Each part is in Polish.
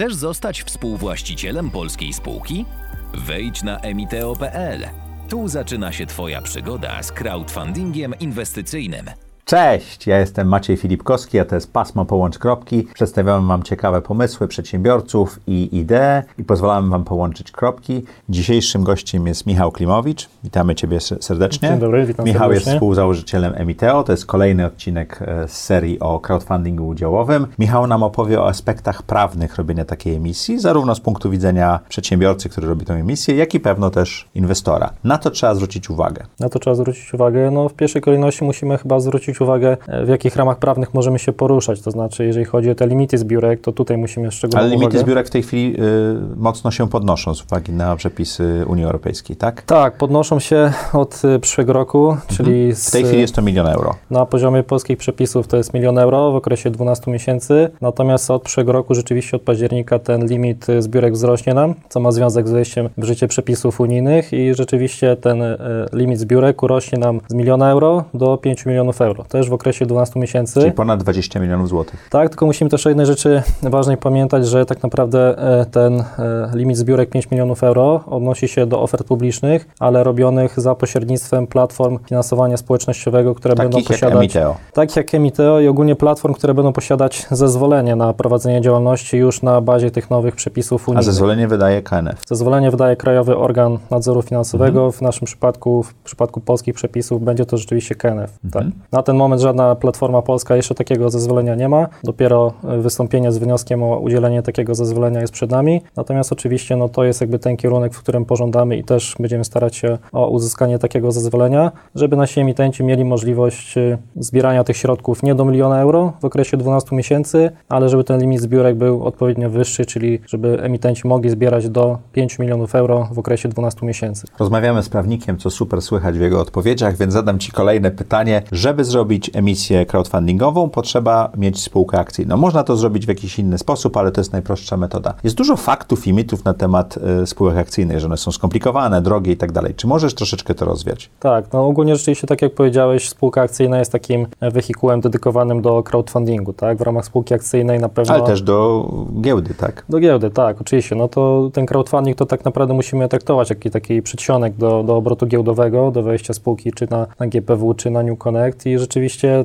Chcesz zostać współwłaścicielem polskiej spółki? Wejdź na emiteo.pl. Tu zaczyna się Twoja przygoda z crowdfundingiem inwestycyjnym. Cześć, ja jestem Maciej Filipkowski, a to jest Pasmo Połącz Kropki. Przedstawiamy Wam ciekawe pomysły przedsiębiorców i idee i pozwalamy Wam połączyć kropki. Dzisiejszym gościem jest Michał Klimowicz. Witamy Ciebie serdecznie. Dzień dobry, witam Michał serdecznie. jest współzałożycielem Emiteo. To jest kolejny odcinek e, z serii o crowdfundingu udziałowym. Michał nam opowie o aspektach prawnych robienia takiej emisji, zarówno z punktu widzenia przedsiębiorcy, który robi tę emisję, jak i pewno też inwestora. Na to trzeba zwrócić uwagę. Na to trzeba zwrócić uwagę. No, w pierwszej kolejności musimy chyba zwrócić uwagę, e, w jakich ramach prawnych możemy się poruszać. To znaczy, jeżeli chodzi o te limity zbiórek, to tutaj musimy szczególną Ale limity uwagę. zbiórek w tej chwili y, mocno się podnoszą z uwagi na przepisy Unii Europejskiej, tak? Tak, podnoszą się od e, przyszłego roku, czyli Mhm. W tej z, chwili jest to milion euro. na poziomie polskich przepisów to jest milion euro w okresie 12 miesięcy, natomiast od przyszłego roku rzeczywiście od października ten limit e, zbiórek wzrośnie nam, co ma związek z wejściem w życie przepisów unijnych i rzeczywiście ten e, limit zbiórek urośnie nam z miliona euro do 5 milionów euro, też w okresie 12 miesięcy. Czyli ponad 20 milionów złotych. Tak, tylko musimy też o jednej rzeczy ważnej pamiętać, że tak naprawdę e, ten e, limit zbiórek 5 milionów euro odnosi się do ofert publicznych, ale robionych za pośrednictwem platform finansowania społecznościowego, które będą Takich jak posiadać Emiteo. tak jak Emiteo i ogólnie platform, które będą posiadać zezwolenie na prowadzenie działalności już na bazie tych nowych przepisów A unijnych. zezwolenie wydaje KNF. Zezwolenie wydaje Krajowy Organ Nadzoru Finansowego. Mhm. W naszym przypadku, w przypadku polskich przepisów, będzie to rzeczywiście KNF. Tak. Mhm. Na ten moment żadna platforma polska jeszcze takiego zezwolenia nie ma. Dopiero e, wystąpienie z wnioskiem o udzielenie takiego zezwolenia jest przed nami. Natomiast oczywiście no, to jest jakby ten kierunek, w którym pożądamy i też będziemy starać się o uzyskanie takiego zezwolenia, żeby nasi emitenci mieli możliwość e, zbierania tych środków nie do miliona euro w okresie 12 miesięcy, ale żeby ten limit zbiórek był odpowiednio wyższy, czyli żeby emitenci mogli zbierać do 5 milionów euro w okresie 12 miesięcy. Rozmawiamy z prawnikiem, co super słychać w jego odpowiedziach, więc zadam Ci kolejne pytanie. Żeby zrobić emisję crowdfundingową, potrzeba mieć spółkę akcyjną. Można to zrobić w jakiś inny sposób, ale to jest najprostsza metoda. Jest dużo faktów i mitów na temat y, spółek akcyjnych, że one są skomplikowane, drogie i tak dalej. Czy możesz troszeczkę to rozwiać? Tak, no ogólnie rzeczywiście, tak jak powiedziałeś, spółka akcyjna jest takim wehikułem dedykowanym do crowdfundingu, tak? W ramach spółki akcyjnej na pewno... Ale też do giełdy, tak? Do giełdy, tak, oczywiście. No to ten crowdfunding to tak naprawdę musimy traktować jak taki przedsionek do, do obrotu giełdowego, do wejścia spółki czy na, na GPW, czy na New Connect i rzeczywiście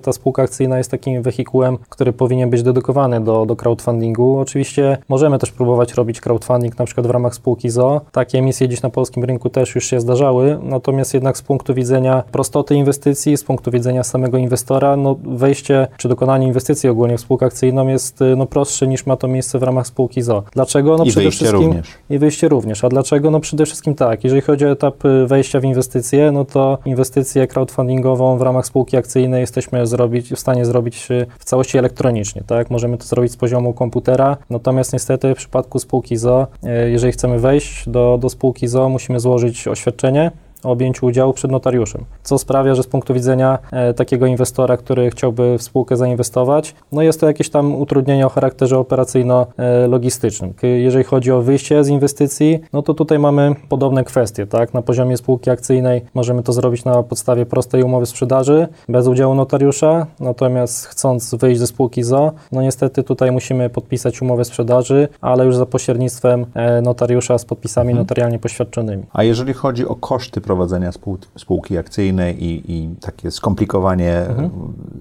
ta spółka akcyjna jest takim wehikułem, który powinien być dedykowany do, do crowdfundingu. Oczywiście możemy też próbować robić crowdfunding na przykład w ramach spółki ZO. Takie emisje dziś na polskim rynku też już się zdarzały, natomiast jednak z punktu widzenia prostoty inwestycji, z punktu widzenia samego inwestora, no wejście czy dokonanie inwestycji ogólnie w spółkę akcyjną jest y, no, prostsze niż ma to miejsce w ramach spółki ZO. Dlaczego? No I przede wszystkim również. i wyjście również. A dlaczego? No przede wszystkim tak, jeżeli chodzi o etap y, wejścia w inwestycje, no to inwestycję crowdfundingową w ramach spółki akcyjnej jesteśmy zrobić, w stanie zrobić y, w całości elektronicznie, tak? Możemy to zrobić z poziomu komputera, natomiast niestety w przypadku spółki ZO, y, jeżeli chcemy wejść do, do spółki ZO, musimy złożyć oświadczenie o objęciu udziału przed notariuszem, co sprawia, że z punktu widzenia e, takiego inwestora, który chciałby w spółkę zainwestować, no jest to jakieś tam utrudnienie o charakterze operacyjno-logistycznym. K- Jeżeli chodzi o wyjście z inwestycji, no to tutaj mamy podobne kwestie, tak? Na poziomie spółki akcyjnej możemy to zrobić na podstawie prostej umowy sprzedaży, bez udziału notariusza, natomiast chcąc wyjść ze spółki ZO, no niestety tutaj musimy podpisać umowę sprzedaży, ale już za pośrednictwem e, notariusza z podpisami notarialnie poświadczonymi. A jeżeli chodzi o koszty prowadzenia spół, spółki akcyjnej i, i takie skomplikowanie Mhm.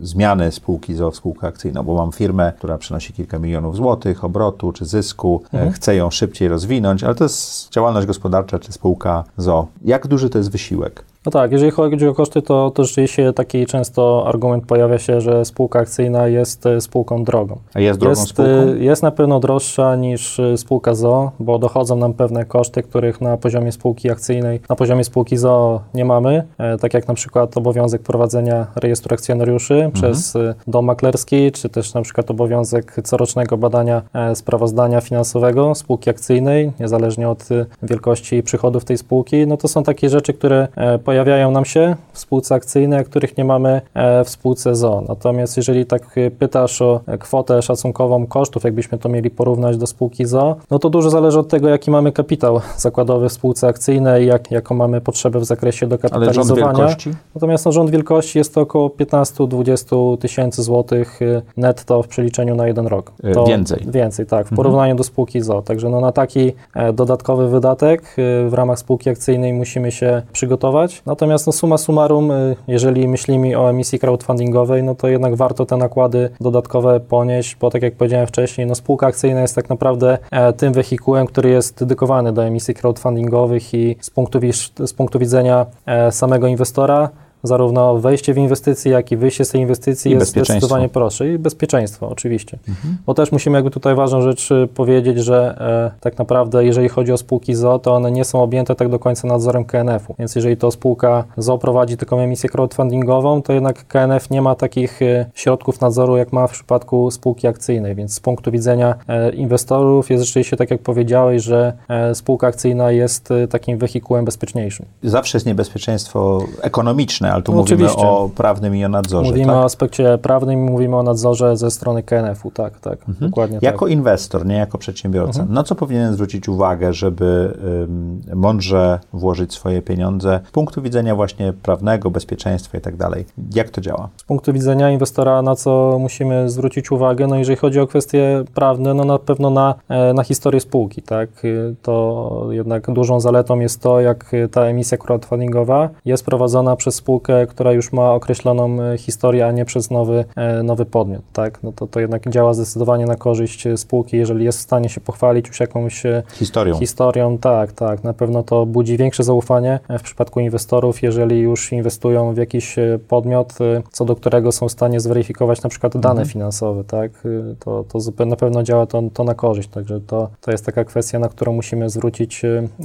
zmiany spółki w spółkę akcyjną, bo mam firmę, która przynosi kilka milionów złotych obrotu czy zysku, Mhm. e, chcę ją szybciej rozwinąć, ale to jest działalność gospodarcza czy spółka ZO. Jak duży to jest wysiłek? No tak, jeżeli chodzi o koszty, to, to rzeczywiście taki często argument pojawia się, że spółka akcyjna jest e, spółką drogą. A jest drogą Jest, spółką? e, jest na pewno droższa niż e, spółka ZO, bo dochodzą nam pewne koszty, których na poziomie spółki akcyjnej, na poziomie spółki ZO nie mamy, tak jak na przykład obowiązek prowadzenia rejestru akcjonariuszy Mhm. przez dom maklerski, czy też na przykład obowiązek corocznego badania sprawozdania finansowego spółki akcyjnej, niezależnie od wielkości przychodów tej spółki. No to są takie rzeczy, które pojawiają pojawiają nam się w spółce akcyjnej, których nie mamy e, w spółce ZO. Natomiast jeżeli tak e, pytasz o kwotę szacunkową kosztów, jakbyśmy to mieli porównać do spółki ZO, no to dużo zależy od tego, jaki mamy kapitał zakładowy w spółce akcyjnej, jak, jaką mamy potrzebę w zakresie Ale rząd dokapitalizowania. wielkości? Natomiast no, rząd wielkości jest to około 15-20 tysięcy złotych netto w przeliczeniu na jeden rok. To więcej. Więcej, tak, w porównaniu do spółki ZO. Także no, na taki e, dodatkowy wydatek w ramach spółki akcyjnej musimy się przygotować. Natomiast no, summa summarum, y, jeżeli myślimy o emisji crowdfundingowej, no to jednak warto te nakłady dodatkowe ponieść, bo tak jak powiedziałem wcześniej, no, spółka akcyjna jest tak naprawdę e, tym wehikułem, który jest dedykowany do emisji crowdfundingowych i z punktu, z punktu widzenia e, samego inwestora zarówno wejście w inwestycje, jak i wyjście z tej inwestycji I jest zdecydowanie prostsze. I bezpieczeństwo, oczywiście. Bo też musimy jakby tutaj ważną rzecz y, powiedzieć, że e, tak naprawdę jeżeli chodzi o spółki ZO, to one nie są objęte tak do końca nadzorem KNF-u. Więc jeżeli to spółka ZO prowadzi taką emisję crowdfundingową, to jednak KNF nie ma takich e, środków nadzoru, jak ma w przypadku spółki akcyjnej. Więc z punktu widzenia e, inwestorów jest rzeczywiście tak, jak powiedziałeś, że e, spółka akcyjna jest e, takim wehikułem bezpieczniejszym. Zawsze jest niebezpieczeństwo ekonomiczne, ale tu No, mówimy oczywiście. o prawnym i o nadzorze. Mówimy tak? o aspekcie prawnym, mówimy o nadzorze ze strony KNF-u, tak, tak, dokładnie Jako tak. inwestor, nie jako przedsiębiorca, Mhm. na co powinien zwrócić uwagę, żeby ym, mądrze włożyć swoje pieniądze z punktu widzenia właśnie prawnego, bezpieczeństwa i tak dalej? Jak to działa? Z punktu widzenia inwestora, na co musimy zwrócić uwagę, no jeżeli chodzi o kwestie prawne, no na pewno na, e, na historię spółki, tak, Y, to jednak dużą zaletą jest to, jak y, ta emisja crowdfundingowa jest prowadzona przez spółkę, która już ma określoną e, historię, a nie przez nowy, e, nowy podmiot, tak, no to to jednak działa zdecydowanie na korzyść e, spółki, jeżeli jest w stanie się pochwalić już jakąś Historią. Historią, tak, tak. Na pewno to budzi większe zaufanie w przypadku inwestorów, jeżeli już inwestują w jakiś podmiot, co do którego są w stanie zweryfikować na przykład dane finansowe, tak. To, to na pewno działa to, to na korzyść, także to, to jest taka kwestia, na którą musimy zwrócić,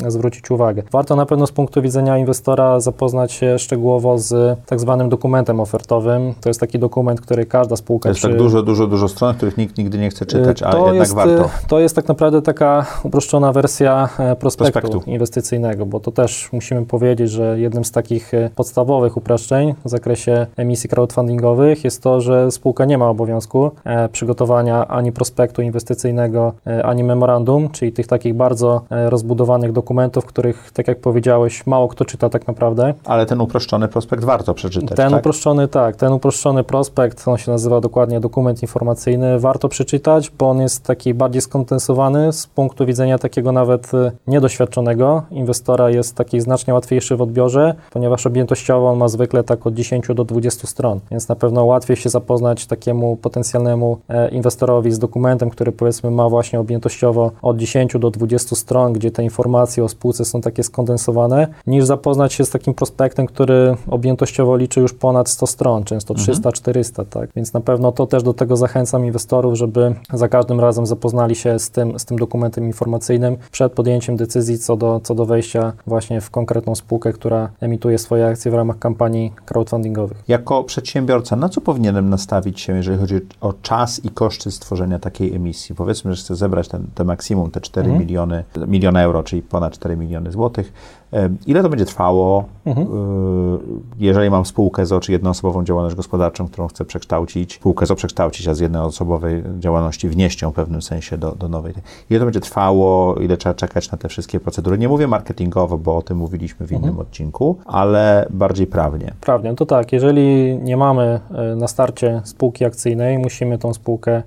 zwrócić uwagę. Warto na pewno z punktu widzenia inwestora zapoznać się szczegółowo z tak zwanym dokumentem ofertowym. To jest taki dokument, który każda spółka To jest tak przy- dużo, dużo, dużo stron, których nikt nigdy nie chce czytać, a to jednak jest, warto. To jest tak naprawdę taka uproszczona wersja e, prospektu, Prospektu. inwestycyjnego, bo to też musimy powiedzieć, że jednym z takich e, podstawowych upraszczeń w zakresie emisji crowdfundingowych jest to, że spółka nie ma obowiązku e, przygotowania ani prospektu inwestycyjnego, ani memorandum, czyli tych takich bardzo rozbudowanych dokumentów, których, tak jak powiedziałeś, mało kto czyta tak naprawdę. Ale ten uproszczony prospekt warto przeczytać, Ten tak? uproszczony, tak, ten uproszczony prospekt, on się nazywa dokładnie dokument informacyjny, warto przeczytać, bo on jest taki bardziej skondensowany z punktu widzenia takiego nawet y, niedoświadczonego inwestora, jest taki znacznie łatwiejszy w odbiorze, ponieważ objętościowo on ma zwykle tak od 10 do 20 stron, więc na pewno łatwiej się zapoznać takiemu potencjalnemu e, inwestorowi z dokumentem, który powiedzmy ma właśnie objętościowo od 10 do 20 stron, gdzie te informacje o spółce są takie skondensowane, niż zapoznać się z takim prospektem, który objętościowo liczy już ponad 100 stron, często 300-400, tak? Więc na pewno to też do tego zachęcam inwestorów, żeby za każdym razem zapoznali się z tym, z tym dokumentem informacyjnym przed podjęciem decyzji co do, co do wejścia właśnie w konkretną spółkę, która emituje swoje akcje w ramach kampanii crowdfundingowych. Jako przedsiębiorca, na co powinienem nastawić się, jeżeli chodzi o czas i koszty stworzenia takiej emisji? Powiedzmy, że chcę zebrać ten, te maksimum, te 4 Mhm. miliony, milion euro, czyli ponad 4 miliony złotych. E, Ile to będzie trwało? Mhm. E, Jeżeli mam spółkę z czy jednoosobową działalność gospodarczą, którą chcę przekształcić, spółkę z przekształcić, a z jednoosobowej działalności wnieść ją w pewnym sensie do, do nowej. Ile to będzie trwało? Ile trzeba czekać na te wszystkie procedury? Nie mówię marketingowo, bo o tym mówiliśmy w innym odcinku, ale bardziej prawnie. Prawnie, to tak, jeżeli nie mamy e, na starcie spółki akcyjnej, musimy tą spółkę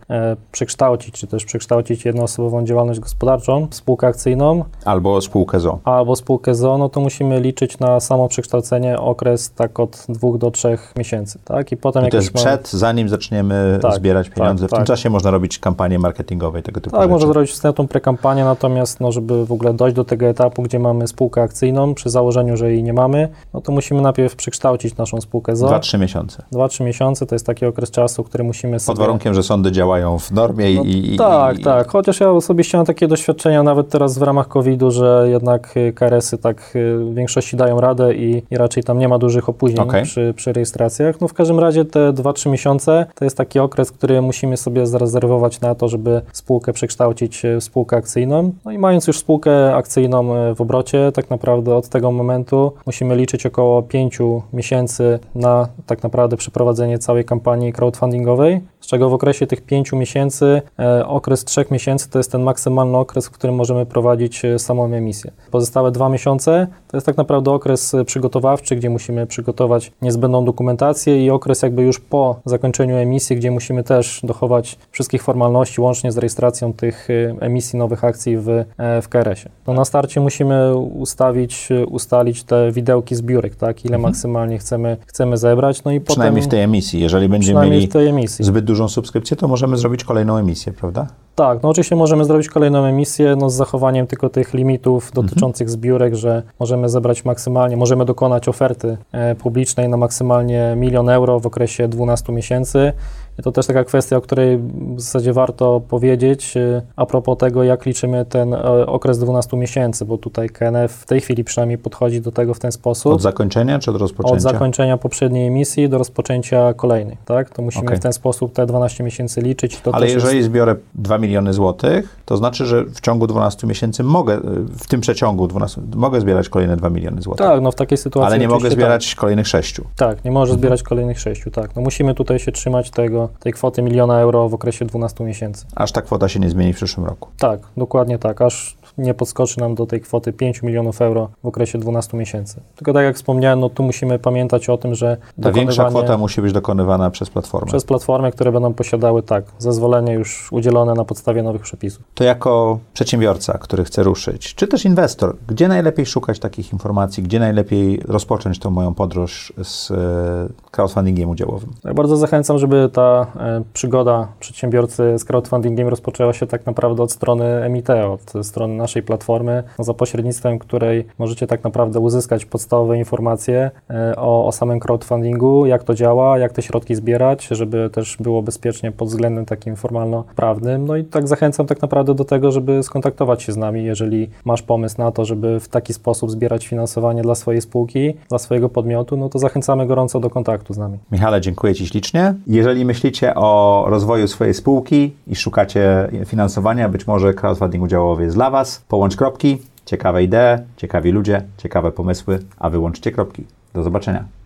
przekształcić, czy też przekształcić jednoosobową działalność gospodarczą w spółkę akcyjną, Albo spółkę ZO. albo spółkę ZO, no to musimy liczyć na samo przekształcenie okres tak od dwóch do trzech miesięcy, tak? I potem I to jest przed, zanim zaczniemy Tak, zbierać tak, pieniądze. w tym tak. czasie można robić kampanię marketingową i tego typu Tak, rzeczy. można zrobić wstępną prekampanię, natomiast no, żeby w ogóle dojść do tego etapu, gdzie mamy spółkę akcyjną, przy założeniu, że jej nie mamy, no to musimy najpierw przekształcić naszą spółkę ZO. 2-3 miesiące. 2-3 miesiące to jest taki okres czasu, który musimy sobie... Pod warunkiem, że sądy działają w normie No, i, i... tak, i, tak. Chociaż ja osobiście mam takie doświadczenia nawet teraz w ramach COVID-u, że jednak y, KRS-y tak y, w większości dają radę i, i raczej tam nie ma dużych opóźnień Okej. przy, przy rejestracjach. No w każdym razie te 2-3 miesiące to jest taki okres, który musimy sobie zarezerwować na to, żeby spółkę przekształcić w spółkę akcyjną. No i mając już spółkę akcyjną e, w obrocie, tak naprawdę od tego momentu musimy liczyć około 5 miesięcy na tak naprawdę przeprowadzenie całej kampanii crowdfundingowej, z czego w okresie tych 5 miesięcy, e, okres 3 miesięcy to jest ten maksymalny okres, w którym możemy prowadzić e, samą emisję. Pozostałe dwa miesiące to jest tak naprawdę okres e, przygotowawczy, gdzie musimy przygotować niezbędną dokumentację i okres jakby już po zakończeniu emisji, gdzie musimy też dochować wszystkich formalności łącznie z rejestracją tych emisji nowych akcji w, w KRS-ie. No na starcie musimy ustawić, ustalić te widełki zbiórek, tak, ile maksymalnie chcemy, chcemy zebrać, no i Mhm. Przynajmniej potem... w tej emisji. Jeżeli będziemy mieli emisji. zbyt dużą subskrypcję, to możemy zrobić kolejną emisję, prawda? Tak, no oczywiście możemy zrobić kolejną emisję, no z zachowaniem tylko tych limitów Mhm. dotyczących zbiórek, że możemy zebrać maksymalnie, możemy dokonać oferty e, publicznej na maksymalnie milion euro w okresie 12 miesięcy. I to też taka kwestia, o której w zasadzie warto powiedzieć e, a propos tego, jak liczymy ten e, okres 12 miesięcy, bo tutaj KNF w tej chwili przynajmniej podchodzi do tego w ten sposób. Od zakończenia czy od rozpoczęcia? Od zakończenia poprzedniej emisji do rozpoczęcia kolejnej, tak? To musimy Okej. w ten sposób te 12 miesięcy liczyć. To Ale też jest- jeżeli zbiorę 2 miliony złotych, to znaczy, że w ciągu 12 miesięcy mogę, w tym przeciągu 12, mogę zbierać kolejne 2 miliony złotych. Tak, no w takiej sytuacji. Ale nie mogę zbierać kolejnych 6. Tak, tak nie może zbierać kolejnych sześciu, tak. No musimy tutaj się trzymać tego, tej kwoty miliona euro w okresie 12 miesięcy. Aż ta kwota się nie zmieni w przyszłym roku. Tak, dokładnie tak, aż nie podskoczy nam do tej kwoty 5 milionów euro w okresie 12 miesięcy. Tylko tak jak wspomniałem, no tu musimy pamiętać o tym, że Ta większa kwota musi być dokonywana przez platformę. przez platformy, które będą posiadały tak, zezwolenie już udzielone na podstawie nowych przepisów. To jako przedsiębiorca, który chce ruszyć, czy też inwestor, gdzie najlepiej szukać takich informacji, gdzie najlepiej rozpocząć tą moją podróż z e, crowdfundingiem udziałowym? Ja bardzo zachęcam, żeby ta e, przygoda przedsiębiorcy z crowdfundingiem rozpoczęła się tak naprawdę od strony Emiteo, od strony naszej platformy, za pośrednictwem której możecie tak naprawdę uzyskać podstawowe informacje e, o, o samym crowdfundingu, jak to działa, jak te środki zbierać, żeby też było bezpiecznie pod względem takim formalno-prawnym. No i tak zachęcam tak naprawdę do tego, żeby skontaktować się z nami, jeżeli masz pomysł na to, żeby w taki sposób zbierać finansowanie dla swojej spółki, dla swojego podmiotu, no to zachęcamy gorąco do kontaktu z nami. Michale, dziękuję Ci ślicznie. Jeżeli myślicie o rozwoju swojej spółki i szukacie finansowania, być może crowdfunding udziałowy jest dla Was, połącz kropki, ciekawe idee, ciekawi ludzie, ciekawe pomysły, a wyłączcie kropki. Do zobaczenia.